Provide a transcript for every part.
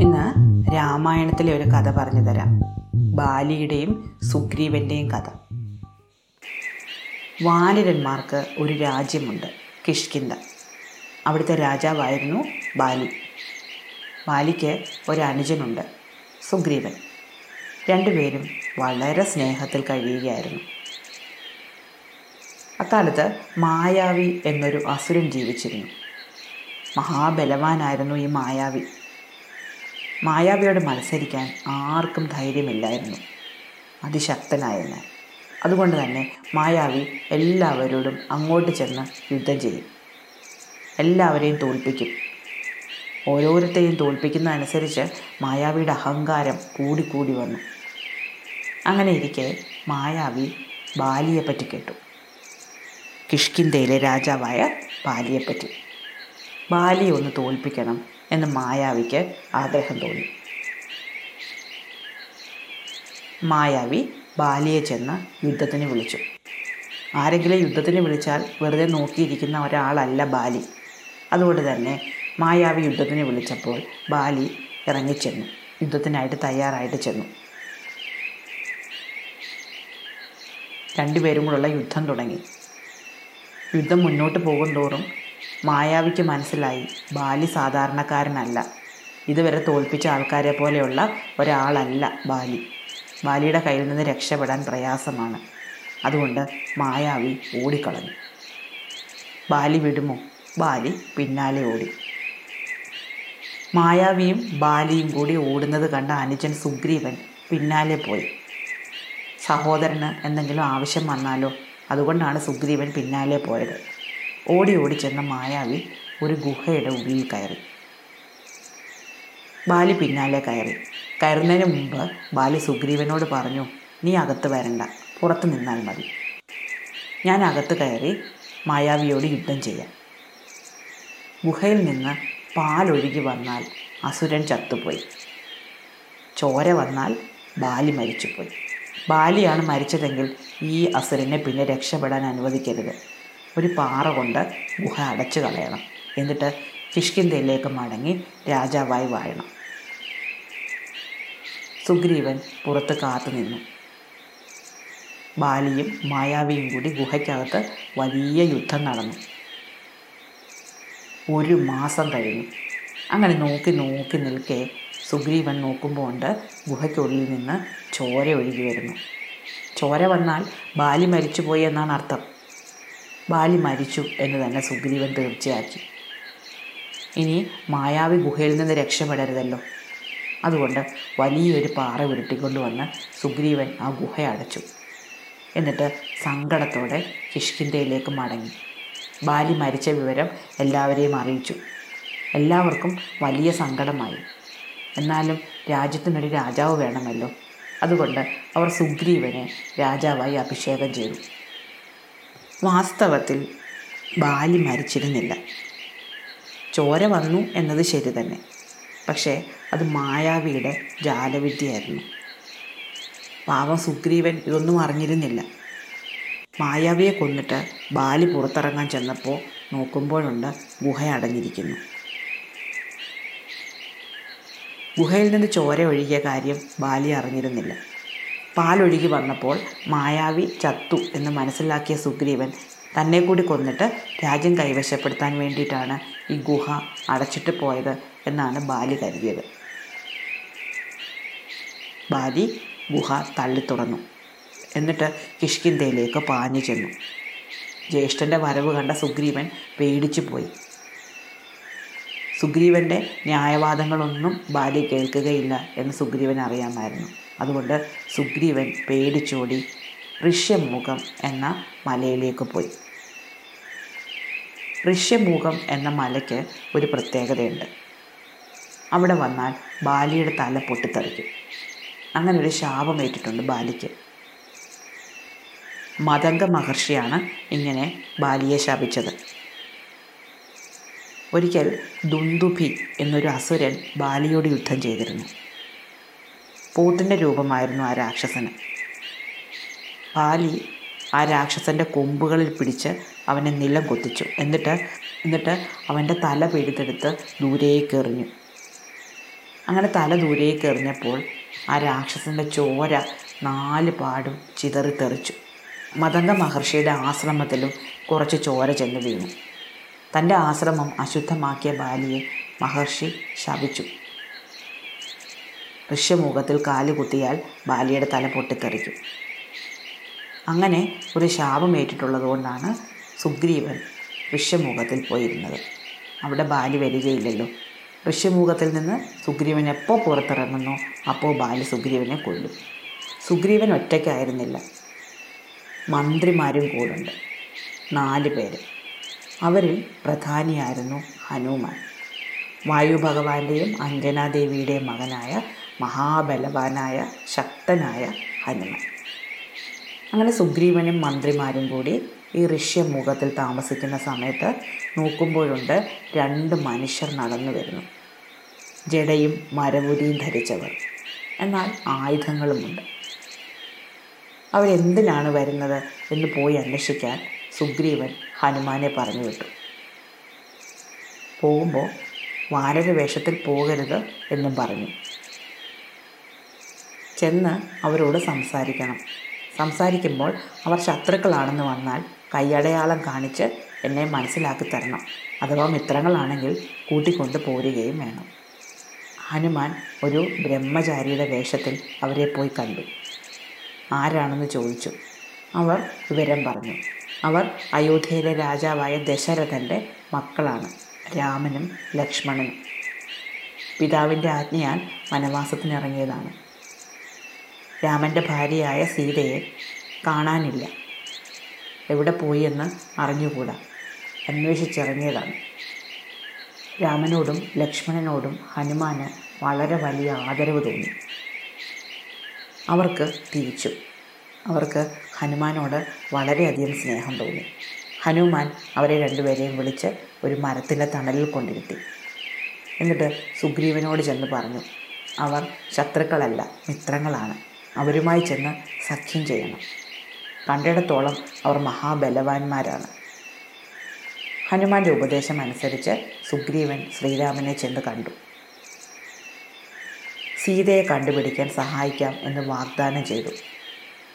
ഇന്ന് രാമായണത്തിലെ ഒരു കഥ പറഞ്ഞു തരാം. ബാലിയുടെയും സുഗ്രീവന്റെയും കഥ. വാനരന്മാർക്ക് ഒരു രാജ്യമുണ്ട് കിഷ്കിന്ത. അവിടുത്തെ രാജാവായിരുന്നു ബാലി. ബാലിക്ക് ഒരു സുഗ്രീവൻ. രണ്ടുപേരും വളരെ സ്നേഹത്തിൽ കഴിയുകയായിരുന്നു. അക്കാലത്ത് മായാവി എന്നൊരു അസുരൻ ജീവിച്ചിരുന്നു. മഹാബലവാനായിരുന്നു ഈ മായാവി. മായാവിയോട് മത്സരിക്കാൻ ആർക്കും ധൈര്യമില്ലായിരുന്നു. അതിശക്തനായിരുന്നു. അതുകൊണ്ട് തന്നെ മായാവി എല്ലാവരോടും അങ്ങോട്ട് ചെന്ന് യുദ്ധം ചെയ്യും. എല്ലാവരെയും തോൽപ്പിക്കും. ഓരോരുത്തരെയും തോൽപ്പിക്കുന്നതനുസരിച്ച് മായാവിയുടെ അഹങ്കാരം കൂടിക്കൂടി വന്നു. അങ്ങനെ ഇരിക്കെ മായാവി ബാലിയെപ്പറ്റി കേട്ടു. കിഷ്കിന്തയിലെ രാജാവായ ബാലിയെപ്പറ്റി. ബാലിയെ ഒന്ന് തോൽപ്പിക്കണം. എന്ന് മായാവിക്ക് ആഗ്രഹം തോന്നി. മായാവി ബാലിയെ ചെന്ന് യുദ്ധത്തിന് വിളിച്ചു. ആരെങ്കിലും യുദ്ധത്തിന് വിളിച്ചാൽ വെറുതെ നോക്കിയിരിക്കുന്ന ഒരാളല്ല ബാലി. അതുകൊണ്ട് തന്നെ മായാവി യുദ്ധത്തിന് വിളിച്ചപ്പോൾ ബാലി ഇറങ്ങിച്ചെന്നു. യുദ്ധത്തിനായിട്ട് തയ്യാറായിട്ട് ചെന്നു. രണ്ടുപേരും കൂടെയുള്ള യുദ്ധം തുടങ്ങി. യുദ്ധം മുന്നോട്ട് പോകും തോറും മായാവിക്ക് മനസ്സിലായി. ബാലി സാധാരണക്കാരനല്ല. ഇതുവരെ തോൽപ്പിച്ച ആൾക്കാരെ പോലെയുള്ള ഒരാളല്ല ബാലി. ബാലിയുടെ കയ്യിൽ നിന്ന് രക്ഷപ്പെടാൻ പ്രയാസമാണ്. അതുകൊണ്ട് മായാവി ഓടിക്കളഞ്ഞു. ബാലി വിടുമോ? ബാലി പിന്നാലെ ഓടി. മായാവിയും ബാലിയും കൂടി ഓടുന്നത് കണ്ട അനുജൻ സുഗ്രീവൻ പിന്നാലെ പോയി. സഹോദരന് എന്തെങ്കിലും ആവശ്യം വന്നാലോ? അതുകൊണ്ടാണ് സുഗ്രീവൻ പിന്നാലെ പോയത്. ഓടി ഓടി ചെന്ന മായാവി ഒരു ഗുഹയുടെ ഉള്ളിൽ കയറി. ബാലി പിന്നാലെ കയറി. കയറുന്നതിന് മുമ്പ് ബാലി സുഗ്രീവനോട് പറഞ്ഞു നീ അകത്ത് വരണ്ട പുറത്ത് നിന്നാൽ മതി. ഞാൻ അകത്ത് കയറി മായാവിയോട് യുദ്ധം ചെയ്യാം. ഗുഹയിൽ നിന്ന് പാലൊഴുകി വന്നാൽ അസുരൻ ചത്തുപോയി. ചോര വന്നാൽ ബാലി മരിച്ചുപോയി. ബാലിയാണ് മരിച്ചതെങ്കിൽ ഈ അസുരനെ പിന്നെ രക്ഷപ്പെടാൻ അനുവദിക്കരുത്. ഒരു പാറ കൊണ്ട് ഗുഹ അടച്ചു കളയണം. എന്നിട്ട് കിഷ്കിന്തയിലേക്ക് മടങ്ങി രാജാവായി വാഴണം. സുഗ്രീവൻ പുറത്ത് കാത്തു നിന്നു. ബാലിയും മായാവിയും കൂടി ഗുഹയ്ക്കകത്ത് വലിയ യുദ്ധം നടന്നു. ഒരു മാസം കഴിഞ്ഞു. അങ്ങനെ നോക്കി നോക്കി നിൽക്കെ സുഗ്രീവൻ നോക്കുമ്പോൾ ഉണ്ട് ഗുഹയ്ക്കുള്ളിൽ നിന്ന് ചോര ഒഴുകി വരുന്നു. ചോര വന്നാൽ ബാലി മരിച്ചുപോയി എന്നാണ് അർത്ഥം. ബാലി മരിച്ചു എന്ന് തന്നെ സുഗ്രീവൻ തീർച്ചയാക്കി. ഇനി മായാവി ഗുഹയിൽ നിന്ന് രക്ഷപ്പെടരുതല്ലോ. അതുകൊണ്ട് വലിയൊരു പാറ ഉരുട്ടിക്കൊണ്ട് വന്ന് സുഗ്രീവൻ ആ ഗുഹ അടച്ചു. എന്നിട്ട് സങ്കടത്തോടെ കിഷ്കിന്റെയിലേക്ക് മടങ്ങി. ബാലി മരിച്ച വിവരം എല്ലാവരെയും അറിയിച്ചു. എല്ലാവർക്കും വലിയ സങ്കടമായി. എന്നാലും രാജ്യത്തിനൊരു രാജാവ് വേണമല്ലോ. അതുകൊണ്ട് അവർ സുഗ്രീവനെ രാജാവായി അഭിഷേകം ചെയ്തു. വാസ്തവത്തിൽ ബാലി മരിച്ചിരുന്നില്ല. ചോര വന്നു എന്നത് ശരി തന്നെ. പക്ഷേ അത് മായാവിയുടെ ജാലവിദ്യയായിരുന്നു. പാവം സുഗ്രീവൻ ഇതൊന്നും അറിഞ്ഞിരുന്നില്ല. മായാവിയെ കൊന്നിട്ട് ബാലി പുറത്തിറങ്ങാൻ ചെന്നപ്പോൾ നോക്കുമ്പോഴുണ്ട് ഗുഹ അടഞ്ഞിരിക്കുന്നു. ഗുഹയിൽ നിന്ന് ചോര ഒഴുകിയ കാര്യം ബാലി അറിഞ്ഞിരുന്നില്ല. പാലൊഴുകി വന്നപ്പോൾ മായാവി ചത്തു എന്ന് മനസ്സിലാക്കിയ സുഗ്രീവൻ തന്നെ കൂടി കൊന്നിട്ട് രാജ്യം കൈവശപ്പെടുത്താൻ വേണ്ടിയിട്ടാണ് ഈ ഗുഹ അടച്ചിട്ട് പോയത് എന്നാണ് ബാലി കരുതിയത്. ബാലി ഗുഹ തള്ളി തുറന്നു. എന്നിട്ട് കിഷ്കിന്തയിലേക്ക് പാഞ്ഞു ചെന്നു. ജ്യേഷ്ഠന്റെ വരവ് കണ്ട സുഗ്രീവൻ പേടിച്ചു പോയി. സുഗ്രീവന്റെ ന്യായവാദങ്ങളൊന്നും ബാലി കേൾക്കുകയില്ല എന്ന് സുഗ്രീവൻ അറിയാമായിരുന്നു. അതുകൊണ്ട് സുഗ്രീവൻ പേടിച്ചോടി ഋഷ്യമുഖം എന്ന മലയിലേക്ക് പോയി. ഋഷ്യമുഖം എന്ന മലയ്ക്ക് ഒരു പ്രത്യേകതയുണ്ട്. അവിടെ വന്നാൽ ബാലിയുടെ തല പൊട്ടിത്തെറിക്കും. അങ്ങനെ ഒരു ശാപം ഏറ്റിട്ടുണ്ട് ബാലിക്ക്. മതംഗ മഹർഷിയാണ് ഇങ്ങനെ ബാലിയെ ശാപിച്ചത്. ഒരിക്കൽ ദുന്ദുഭി എന്നൊരു അസുരൻ ബാലിയോട് യുദ്ധം ചെയ്തിരുന്നു. പോത്തിന്റെ രൂപമായിരുന്നു ആ രാക്ഷസന്. പാലി ആ രാക്ഷസന്റെ കൊമ്പുകളിൽ പിടിച്ച് അവനെ നിലം കൊത്തിച്ചു. എന്നിട്ട് എന്നിട്ട് അവന്റെ തല പിഴുതെടുത്ത് ദൂരേക്ക് എറിഞ്ഞു. അങ്ങനെ തല ദൂരേക്ക് എറിഞ്ഞപ്പോൾ ആ രാക്ഷസന്റെ ചോര നാല് പാടും ചിതറിത്തെറിച്ചു മതംഗ മഹർഷിയുടെ ആശ്രമത്തിലും കുറച്ച് ചോര ചെന്ന് വീണു. തന്റെ ആശ്രമം അശുദ്ധമാക്കിയ ബാലിയെ മഹർഷി ശപിച്ചു. ഋഷ്യമുഖത്തിൽ കാൽ കുത്തിയാൽ ബാലിയുടെ തല പൊട്ടിത്തെറിക്കും. അങ്ങനെ ഒരു ശാപമേറ്റിട്ടുള്ളതുകൊണ്ടാണ് സുഗ്രീവൻ ഋഷ്യമുഖത്തിൽ പോയിരുന്നത്. അവിടെ ബാലി വരികയില്ലല്ലോ. ഋഷ്യമുഖത്തിൽ നിന്ന് സുഗ്രീവൻ എപ്പോൾ പുറത്തിറങ്ങുന്നോ അപ്പോൾ ബാലി സുഗ്രീവനെ കൊല്ലും. സുഗ്രീവൻ ഒറ്റയ്ക്കായിരുന്നില്ല. മന്ത്രിമാരും കൂടുണ്ട്. നാല് പേര്. അവരിൽ പ്രധാനിയായിരുന്നു ഹനുമാൻ. വായു ഭഗവാന്റെയും അഞ്ജനാദേവിയുടെയും മകനായ മഹാബലവാനായ ശക്തനായ ഹനുമാൻ. അങ്ങനെ സുഗ്രീവനും മന്ത്രിമാരും കൂടി ഈ ഋഷ്യമുഖത്തിൽ താമസിക്കുന്ന സമയത്ത് നോക്കുമ്പോഴുണ്ട് രണ്ട് മനുഷ്യർ നടന്നു വരുന്നു. ജടയും മരമുരിയും ധരിച്ചവർ. എന്നാൽ ആയുധങ്ങളുമുണ്ട്. അവരെന്തിനാണ് വരുന്നത് എന്ന് പോയി അന്വേഷിക്കാൻ സുഗ്രീവൻ ഹനുമാനെ പറഞ്ഞു വിട്ടു. പോകുമ്പോൾ വാനര വേഷത്തിൽ പോകരുത് എന്നും പറഞ്ഞു. ചെന്ന് അവരോട് സംസാരിക്കണം. സംസാരിക്കുമ്പോൾ അവർ ശത്രുക്കളാണെന്ന് വന്നാൽ കൈയടയാളം കാണിച്ച് എന്നെ മനസ്സിലാക്കി തരണം. അഥവാ മിത്രങ്ങളാണെങ്കിൽ കൂട്ടിക്കൊണ്ട് പോരുകയും വേണം. ഹനുമാൻ ഒരു ബ്രഹ്മചാരിയുടെ വേഷത്തിൽ അവരെ പോയി കണ്ടു. ആരാണെന്ന് ചോദിച്ചു. അവർ വിവരം പറഞ്ഞു. അവർ അയോധ്യയിലെ രാജാവായ ദശരഥന്റെ മക്കളാണ് രാമനും ലക്ഷ്മണനും. പിതാവിന്റെ ആജ്ഞയാൽ വനവാസത്തിനിറങ്ങിയതാണ്. രാമന്റെ ഭാര്യയായ സീതയെ കാണാനില്ല. എവിടെ പോയി എന്ന് അറിഞ്ഞുകൂടാ. അന്വേഷിച്ചിറങ്ങിയതാണ് രാമനോടും ലക്ഷ്മണനോടും ഹനുമാന് വളരെ വലിയ ആദരവ് തോന്നി. അവർക്ക് തിരിച്ചു. അവർക്ക് ഹനുമാനോട് വളരെയധികം സ്നേഹം തോന്നി. ഹനുമാൻ അവരെ രണ്ടുപേരെയും വിളിച്ച് ഒരു മരത്തിന്റെ തണലിൽ കൊണ്ടിരുത്തി. എന്നിട്ട് സുഗ്രീവനോട് ചെന്ന് പറഞ്ഞു അവർ ശത്രുക്കളല്ല മിത്രങ്ങളാണ്. അവരുമായി ചെന്ന് സഖ്യം ചെയ്യണം. കണ്ടിടത്തോളം അവർ മഹാബലവാന്മാരാണ്. ഹനുമാന്റെ ഉപദേശം അനുസരിച്ച് സുഗ്രീവൻ ശ്രീരാമനെ ചെന്ന് കണ്ടു. സീതയെ കണ്ടുപിടിക്കാൻ സഹായിക്കാം എന്ന് വാഗ്ദാനം ചെയ്തു.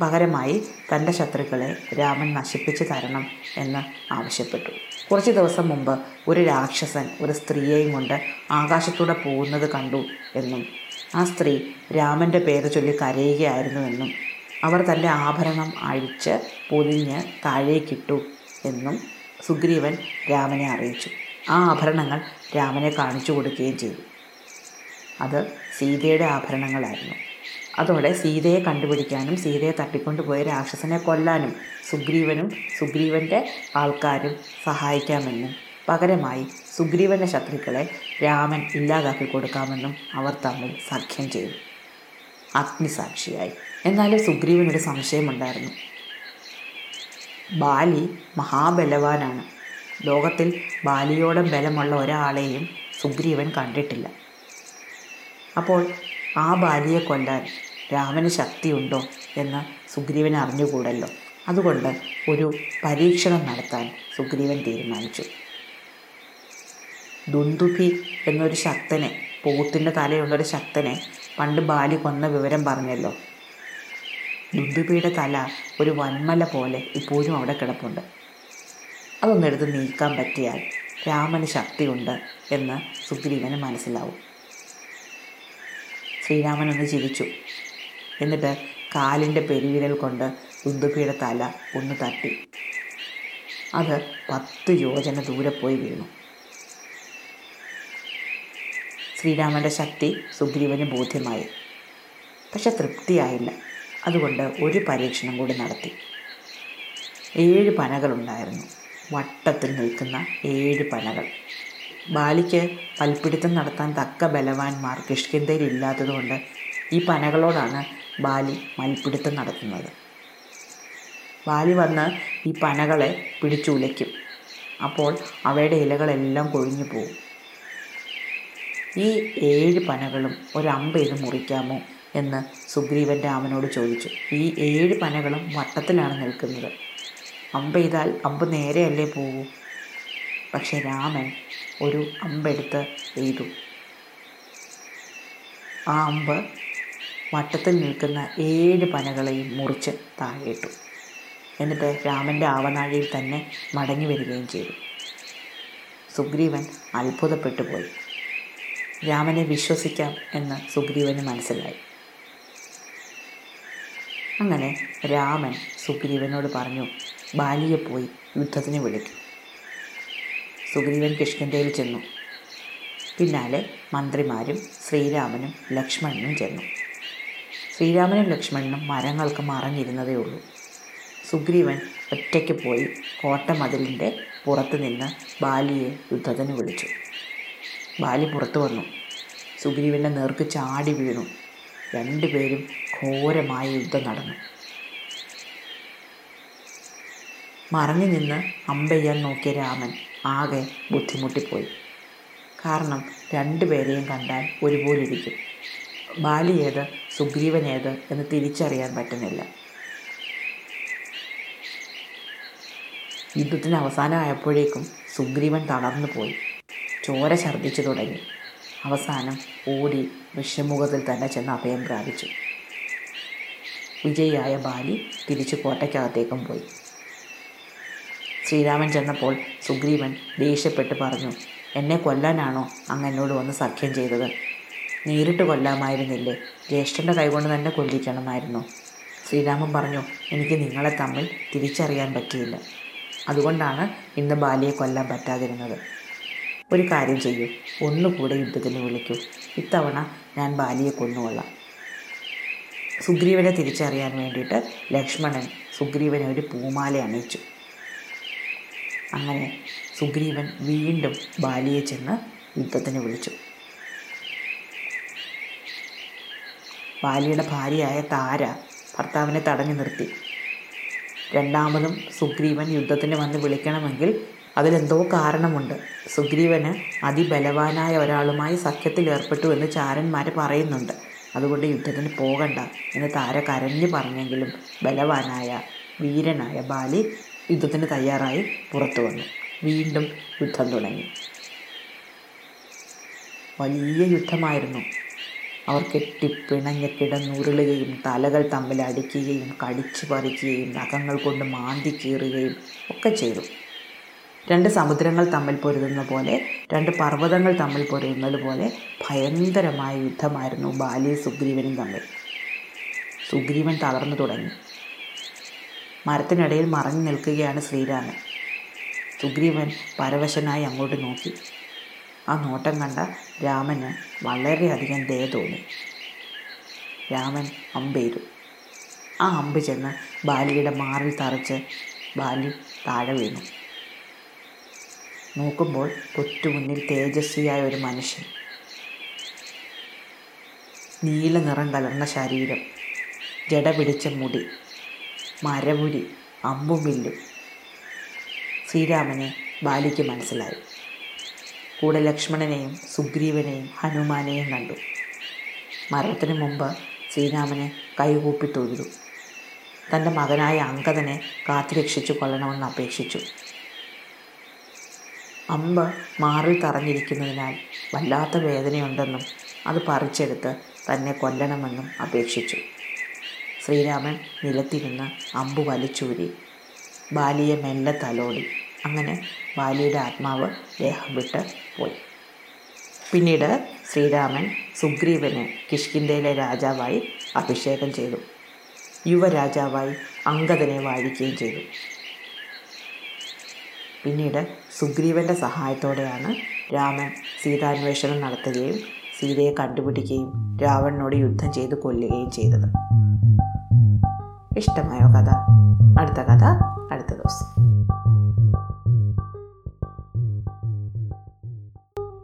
പകരമായി തന്റെ ശത്രുക്കളെ രാമൻ നശിപ്പിച്ചു തരണം എന്ന് ആവശ്യപ്പെട്ടു. കുറച്ച് ദിവസം മുമ്പ് ഒരു രാക്ഷസൻ ഒരു സ്ത്രീയെയും കൊണ്ട് ആകാശത്തൂടെ പോകുന്നത് കണ്ടു എന്നും ആ സ്ത്രീ രാമന്റെ പേര് ചൊല്ലി കരയുകയായിരുന്നുവെന്നും അവർ തന്റെ ആഭരണം അഴിച്ച് പൊതിഞ്ഞ് താഴേക്കിട്ടു എന്നും സുഗ്രീവൻ രാമനെ അറിയിച്ചു. ആ ആഭരണങ്ങൾ രാമനെ കാണിച്ചു കൊടുക്കുകയും ചെയ്തു. അത് സീതയുടെ ആഭരണങ്ങളായിരുന്നു. അതോടെ സീതയെ കണ്ടുപിടിക്കാനും സീതയെ തട്ടിക്കൊണ്ടുപോയ രാക്ഷസനെ കൊല്ലാനും സുഗ്രീവനും സുഗ്രീവന്റെ ആൾക്കാരും സഹായിക്കാമെന്നും പകരമായി സുഗ്രീവന്റെ ശത്രുക്കളെ രാമൻ ഇല്ലാതാക്കി കൊടുക്കാമെന്നും അവർ തമ്മിൽ സഖ്യം ചെയ്തു. അഗ്നിസാക്ഷിയായി. എന്നാലും സുഗ്രീവനൊരു സംശയമുണ്ടായിരുന്നു. ബാലി മഹാബലവാനാണ്. ലോകത്തിൽ ബാലിയോടെ ബലമുള്ള ഒരാളെയും സുഗ്രീവൻ കണ്ടിട്ടില്ല. അപ്പോൾ ആ ബാലിയെ കൊല്ലാൻ രാമന് ശക്തിയുണ്ടോ എന്ന് സുഗ്രീവൻ അറിഞ്ഞുകൂടല്ലോ. അതുകൊണ്ട് ഒരു പരീക്ഷണം നടത്താൻ സുഗ്രീവൻ തീരുമാനിച്ചു. ദുന്ദുഭി എന്നൊരു ശക്തനെ പോത്തിന്റെ തലയുള്ളൊരു ശക്തനെ പണ്ട് ബാലി കൊന്ന വിവരം പറഞ്ഞല്ലോ. ദുന്ദുഭിയുടെ തല ഒരു വന്മല പോലെ ഇപ്പോഴും അവിടെ കിടപ്പുണ്ട്. അതൊന്നെടുത്ത് നീക്കാൻ പറ്റിയാൽ രാമന് ശക്തിയുണ്ട് എന്ന് സുഗ്രീവന് മനസ്സിലാവും. ശ്രീരാമൻ ഒന്ന് ചിരിച്ചു. എന്നിട്ട് കാലിന്റെ പെരുവിരൽ കൊണ്ട് ദുന്ദുഭിയുടെ തല ഒന്ന് തട്ടി. അത് പത്ത് യോജന ദൂരെ പോയി വീണു. ശ്രീരാമന്റെ ശക്തി സുഗ്രീവന് ബോധ്യമായി. പക്ഷെ തൃപ്തിയായില്ല. അതുകൊണ്ട് ഒരു പരീക്ഷണം കൂടി നടത്തി. ഏഴ് പനകളുണ്ടായിരുന്നു. വട്ടത്തിൽ നിൽക്കുന്ന ഏഴ് പനകൾ. ബാലിക്ക് പൽപ്പിടുത്തം നടത്താൻ തക്ക ബലവാന്മാർ കിഷ്കിന്തയിൽ ഇല്ലാത്തതുകൊണ്ട് ഈ പനകളോടാണ് ബാലി മൽപ്പിടുത്തം നടത്തുന്നത്. ബാലി വന്ന് ഈ പനകളെ പിടിച്ചുലയ്ക്കും. അപ്പോൾ അവയുടെ ഇലകളെല്ലാം കൊഴിഞ്ഞു പോകും ഈ ഏഴ് പനകളും ഒരമ്പ് ഇത് മുറിക്കാമോ? എന്ന് സുഗ്രീവൻ രാമനോട് ചോദിച്ചു. ഈ ഏഴ് പനകളും വട്ടത്തിലാണ് നിൽക്കുന്നത്. അമ്പ് ചെയ്താൽ അമ്പ് നേരെയല്ലേ പോകൂ പക്ഷെ രാമൻ ഒരു അമ്പെടുത്ത് എയ്തു. ആ അമ്പ് വട്ടത്തിൽ നിൽക്കുന്ന ഏഴ് പനകളെയും മുറിച്ച് താഴെയിട്ടു. എന്നിട്ട് രാമന്റെ ആവനാഴിയിൽ തന്നെ മടങ്ങി വരികയും ചെയ്തു. സുഗ്രീവൻ അത്ഭുതപ്പെട്ടു പോയി. രാമനെ വിശ്വസിക്കാം എന്ന് സുഗ്രീവന് മനസ്സിലായി. അങ്ങനെ രാമൻ സുഗ്രീവനോട് പറഞ്ഞു ബാലിയെ പോയി യുദ്ധത്തിന് വിളിക്കും. സുഗ്രീവൻ കിഷ്കിന്ധയിൽ ചെന്നു. പിന്നാലെ മന്ത്രിമാരും ശ്രീരാമനും ലക്ഷ്മണനും ചെന്നു. ശ്രീരാമനും ലക്ഷ്മണനും മരങ്ങൾക്ക് മറഞ്ഞിരുന്നതേ ഉള്ളൂ. സുഗ്രീവൻ ഒറ്റയ്ക്ക് പോയി കോട്ടമതിലിന്റെ പുറത്ത് നിന്ന് ബാലിയെ യുദ്ധത്തിന് വിളിച്ചു. ബാലി പുറത്തു വന്നു. സുഗ്രീവന്റെ നേർക്ക് ചാടി വീണു. രണ്ടുപേരും ഘോരമായ യുദ്ധം നടന്നു. മറഞ്ഞു നിന്ന് അമ്പെയ്യാൻ നോക്കിയ രാമൻ ആകെ ബുദ്ധിമുട്ടിപ്പോയി. കാരണം രണ്ടുപേരെയും കണ്ടാൽ ഒരുപോലെ ഇരിക്കും ബാലി ഏത് സുഗ്രീവൻ ഏത് എന്ന് തിരിച്ചറിയാൻ പറ്റുന്നില്ല. യുദ്ധത്തിന് അവസാനമായപ്പോഴേക്കും സുഗ്രീവൻ തളർന്നു പോയി. ചോര ഛർദ്ദിച്ചു തുടങ്ങി. അവസാനം ഓടി വിഷമുഖത്തിൽ തന്നെ ചെന്ന് അഭയം പ്രാപിച്ചു. വിജയിയായ ബാലി തിരിച്ചു കോട്ടയ്ക്കകത്തേക്കും പോയി. ശ്രീരാമൻ ചെന്നപ്പോൾ സുഗ്രീവൻ ദേഷ്യപ്പെട്ട് പറഞ്ഞു എന്നെ കൊല്ലാനാണോ അങ്ങ് എന്നോട് വന്ന് സഖ്യം ചെയ്തത്? നേരിട്ട് കൊല്ലാമായിരുന്നില്ലേ? ജ്യേഷ്ഠന്റെ കൈകൊണ്ട് തന്നെ കൊല്ലിക്കണമായിരുന്നു ശ്രീരാമൻ പറഞ്ഞു എനിക്ക് നിങ്ങളെ തമ്മിൽ തിരിച്ചറിയാൻ പറ്റിയില്ല. അതുകൊണ്ടാണ് ഇന്ന് ബാലിയെ കൊല്ലാൻ പറ്റാതിരുന്നത്. ഒരു കാര്യം ചെയ്യൂ. ഒന്നുകൂടെ യുദ്ധത്തിന് വിളിക്കൂ. ഇത്തവണ ഞാൻ ബാലിയെ കൊന്നുകൊള്ളാം. സുഗ്രീവനെ തിരിച്ചറിയാൻ വേണ്ടിയിട്ട് ലക്ഷ്മണൻ സുഗ്രീവനെ ഒരു പൂമാല അണിയിച്ചു. അങ്ങനെ സുഗ്രീവൻ വീണ്ടും ബാലിയെ ചെന്ന് യുദ്ധത്തിന് വിളിച്ചു. ബാലിയുടെ ഭാര്യയായ താര ഭർത്താവിനെ തടഞ്ഞു നിർത്തി. രണ്ടാമതും സുഗ്രീവൻ യുദ്ധത്തിന് വന്ന് വിളിക്കണമെങ്കിൽ അതിലെന്തോ കാരണമുണ്ട്. സുഗ്രീവന് അതിബലവാനായ ഒരാളുമായി സഖ്യത്തിൽ ഏർപ്പെട്ടു എന്ന് ചാരന്മാർ പറയുന്നുണ്ട്. അതുകൊണ്ട് യുദ്ധത്തിന് പോകണ്ട എന്ന് താര കരഞ്ഞു പറഞ്ഞെങ്കിലും ബലവാനായ വീരനായ ബാലി യുദ്ധത്തിന് തയ്യാറായി പുറത്തു വന്നു. വീണ്ടും യുദ്ധം തുടങ്ങി. വലിയ യുദ്ധമായിരുന്നു. അവർ കെട്ടിപ്പിണഞ്ഞ് കിടന്നുരുളുകയും തലകൾ തമ്മിൽ അടിക്കുകയും കടിച്ചു പറിക്കുകയും നഖങ്ങൾ കൊണ്ട് മാന്തി കീറുകയും ഒക്കെ ചെയ്തു. രണ്ട് സമുദ്രങ്ങൾ തമ്മിൽ പൊരുതുന്ന പോലെ രണ്ട് പർവതങ്ങൾ തമ്മിൽ പൊരുതുന്നത് പോലെ ഭയങ്കരമായ യുദ്ധമായിരുന്നു ബാലി സുഗ്രീവനും തമ്മിൽ. സുഗ്രീവൻ തളർന്നു തുടങ്ങി. മരത്തിനിടയിൽ മറഞ്ഞു നിൽക്കുകയാണ് ശ്രീരാമൻ. സുഗ്രീവൻ പരവശനായി അങ്ങോട്ട് നോക്കി. ആ നോട്ടം കണ്ട രാമന് വളരെയധികം ദയ തോന്നി. രാമൻ അമ്പേരു ആ അമ്പ് ചെന്ന് ബാലിയുടെ മാറിൽ തറച്ച് ബാലി താഴെ വീണു. നോക്കുമ്പോൾ തൊറ്റുമുന്നിൽ തേജസ്വിയായ ഒരു മനുഷ്യൻ. നീല നിറം കലർന്ന ശരീരം ജട പിടിച്ച മുടി മരമുരി അമ്പും വില്ലും ശ്രീരാമനെ ബാലിക്ക് മനസ്സിലായി. കൂടെ ലക്ഷ്മണനെയും സുഗ്രീവനെയും ഹനുമാനെയും കണ്ടു. മരണത്തിന് മുമ്പ് ശ്രീരാമനെ കൈകൂപ്പി തന്റെ മകനായ അങ്കദനെ കാത്തുരക്ഷിച്ചു കൊള്ളണമെന്ന് അപേക്ഷിച്ചു. അമ്പ് മാറിൽ തറഞ്ഞിരിക്കുന്നതിനാൽ വല്ലാത്ത വേദനയുണ്ടെന്നും അത് പറിച്ചെടുത്ത് തന്നെ കൊല്ലണമെന്നും അപേക്ഷിച്ചു. ശ്രീരാമൻ നിലത്തിരുന്ന് അമ്പ് വലിച്ചൂരി ബാലിയെ മെല്ലെ തലോടി. അങ്ങനെ ബാലിയുടെ ആത്മാവ് ദേഹം വിട്ട് പോയി. പിന്നീട് ശ്രീരാമൻ സുഗ്രീവനെ കിഷ്കിന്ധയിലെ രാജാവായി അഭിഷേകം ചെയ്തു. യുവരാജാവായി അങ്കദനെ വാഴിക്കുകയും ചെയ്തു. പിന്നീട് സുഗ്രീവന്റെ സഹായത്തോടെയാണ് രാമൻ സീതാന്വേഷണം നടത്തുകയും സീതയെ കണ്ടുപിടിക്കുകയും രാവണനോട് യുദ്ധം ചെയ്ത് കൊല്ലുകയും ചെയ്തത്. ഇഷ്ടമായോ കഥ? അടുത്ത കഥ അടുത്ത ദിവസം.